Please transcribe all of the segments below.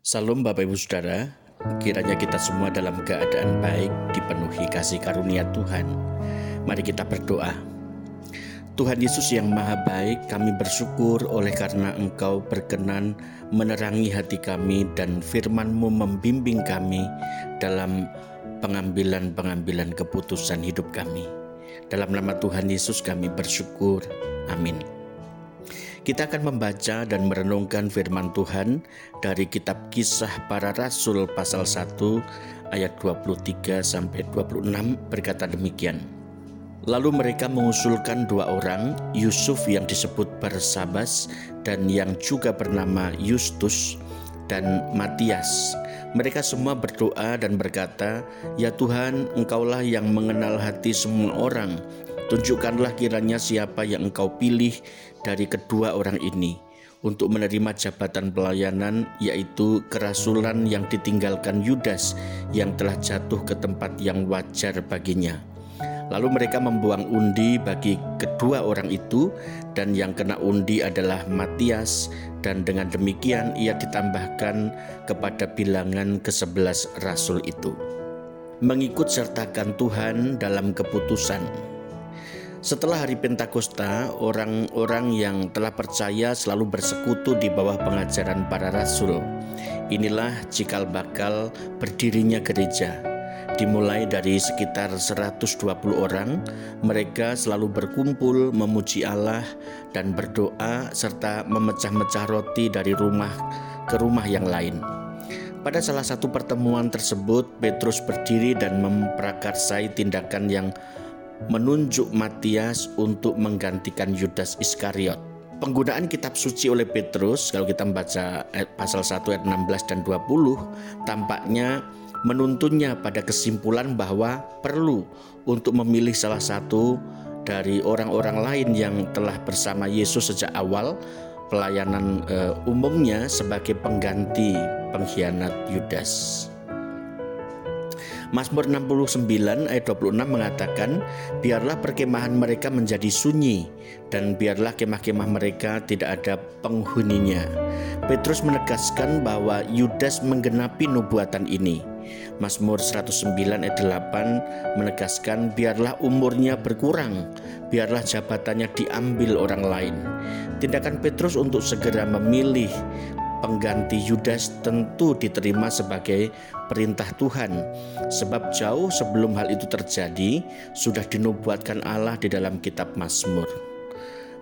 Salam Bapak Ibu Saudara, kiranya kita semua dalam keadaan baik dipenuhi kasih karunia Tuhan. Mari kita berdoa. Tuhan Yesus yang maha baik, kami bersyukur oleh karena Engkau berkenan menerangi hati kami dan firman-Mu membimbing kami dalam pengambilan-pengambilan keputusan hidup kami. Dalam nama Tuhan Yesus kami bersyukur. Amin. Kita akan membaca dan merenungkan firman Tuhan dari kitab Kisah Para Rasul pasal 1 ayat 23 sampai 26 berkata demikian. Lalu mereka mengusulkan dua orang, Yusuf yang disebut Barsabas dan yang juga bernama Yustus dan Matias. Mereka semua berdoa dan berkata, "Ya Tuhan, Engkaulah yang mengenal hati semua orang Tunjukkanlah kiranya siapa yang engkau pilih dari kedua orang ini untuk menerima jabatan pelayanan yaitu kerasulan yang ditinggalkan Yudas yang telah jatuh ke tempat yang wajar baginya. Lalu mereka membuang undi bagi kedua orang itu dan yang kena undi adalah Matias dan dengan demikian ia ditambahkan kepada bilangan ke-11 rasul itu. Mengikut sertakan Tuhan dalam keputusan setelah hari Pentakosta, orang-orang yang telah percaya selalu bersekutu di bawah pengajaran para rasul. Inilah cikal bakal berdirinya gereja. Dimulai dari sekitar 120 orang, mereka selalu berkumpul memuji Allah dan berdoa serta memecah-mecah roti dari rumah ke rumah yang lain. Pada salah satu pertemuan tersebut, Petrus berdiri dan memprakarsai tindakan yang menunjuk Matias untuk menggantikan Yudas Iskariot. Penggunaan kitab suci oleh Petrus, kalau kita membaca pasal 1 ayat 16 dan 20, tampaknya menuntunnya pada kesimpulan bahwa perlu untuk memilih salah satu dari orang-orang lain yang telah bersama Yesus sejak awal pelayanan uh, umumnya sebagai pengganti pengkhianat Yudas. Mazmur 69 ayat 26 mengatakan, "Biarlah perkemahan mereka menjadi sunyi dan biarlah kemah-kemah mereka tidak ada penghuninya." Petrus menegaskan bahwa Yudas menggenapi nubuatan ini. Mazmur 109 ayat 8 menegaskan biarlah umurnya berkurang, biarlah jabatannya diambil orang lain. Tindakan Petrus untuk segera memilih pengganti Yudas tentu diterima sebagai perintah Tuhan, sebab jauh sebelum hal itu terjadi sudah dinubuatkan Allah di dalam Kitab Mazmur.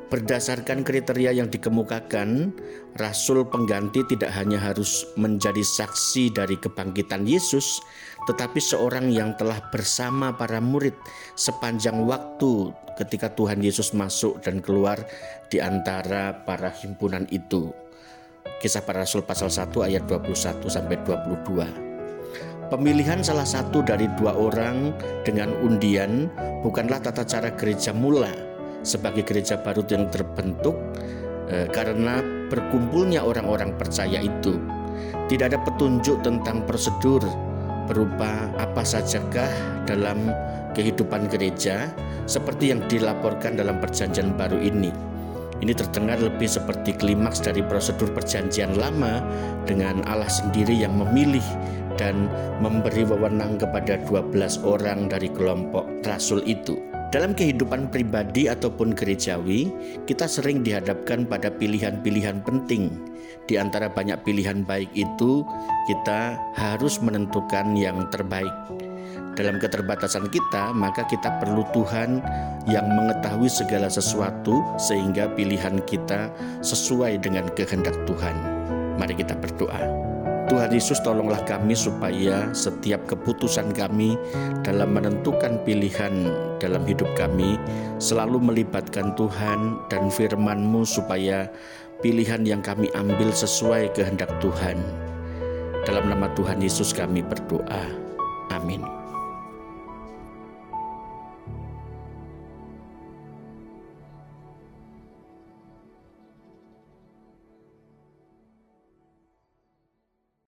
Berdasarkan kriteria yang dikemukakan, rasul pengganti tidak hanya harus menjadi saksi dari kebangkitan Yesus, tetapi seorang yang telah bersama para murid sepanjang waktu ketika Tuhan Yesus masuk dan keluar di antara para himpunan itu. Kisah para Rasul pasal 1 ayat 21 sampai 22. Pemilihan salah satu dari dua orang dengan undian bukanlah tata cara gereja mula sebagai gereja baru yang terbentuk eh, karena berkumpulnya orang-orang percaya itu. Tidak ada petunjuk tentang prosedur berupa apa sajakah dalam kehidupan gereja seperti yang dilaporkan dalam perjanjian baru ini. Ini terdengar lebih seperti klimaks dari prosedur perjanjian lama dengan Allah sendiri yang memilih dan memberi wewenang kepada 12 orang dari kelompok rasul itu. Dalam kehidupan pribadi ataupun gerejawi, kita sering dihadapkan pada pilihan-pilihan penting. Di antara banyak pilihan baik itu, kita harus menentukan yang terbaik dalam keterbatasan kita, maka kita perlu Tuhan yang mengetahui segala sesuatu sehingga pilihan kita sesuai dengan kehendak Tuhan. Mari kita berdoa. Tuhan Yesus tolonglah kami supaya setiap keputusan kami dalam menentukan pilihan dalam hidup kami selalu melibatkan Tuhan dan firman-Mu supaya pilihan yang kami ambil sesuai kehendak Tuhan. Dalam nama Tuhan Yesus kami berdoa. Amin.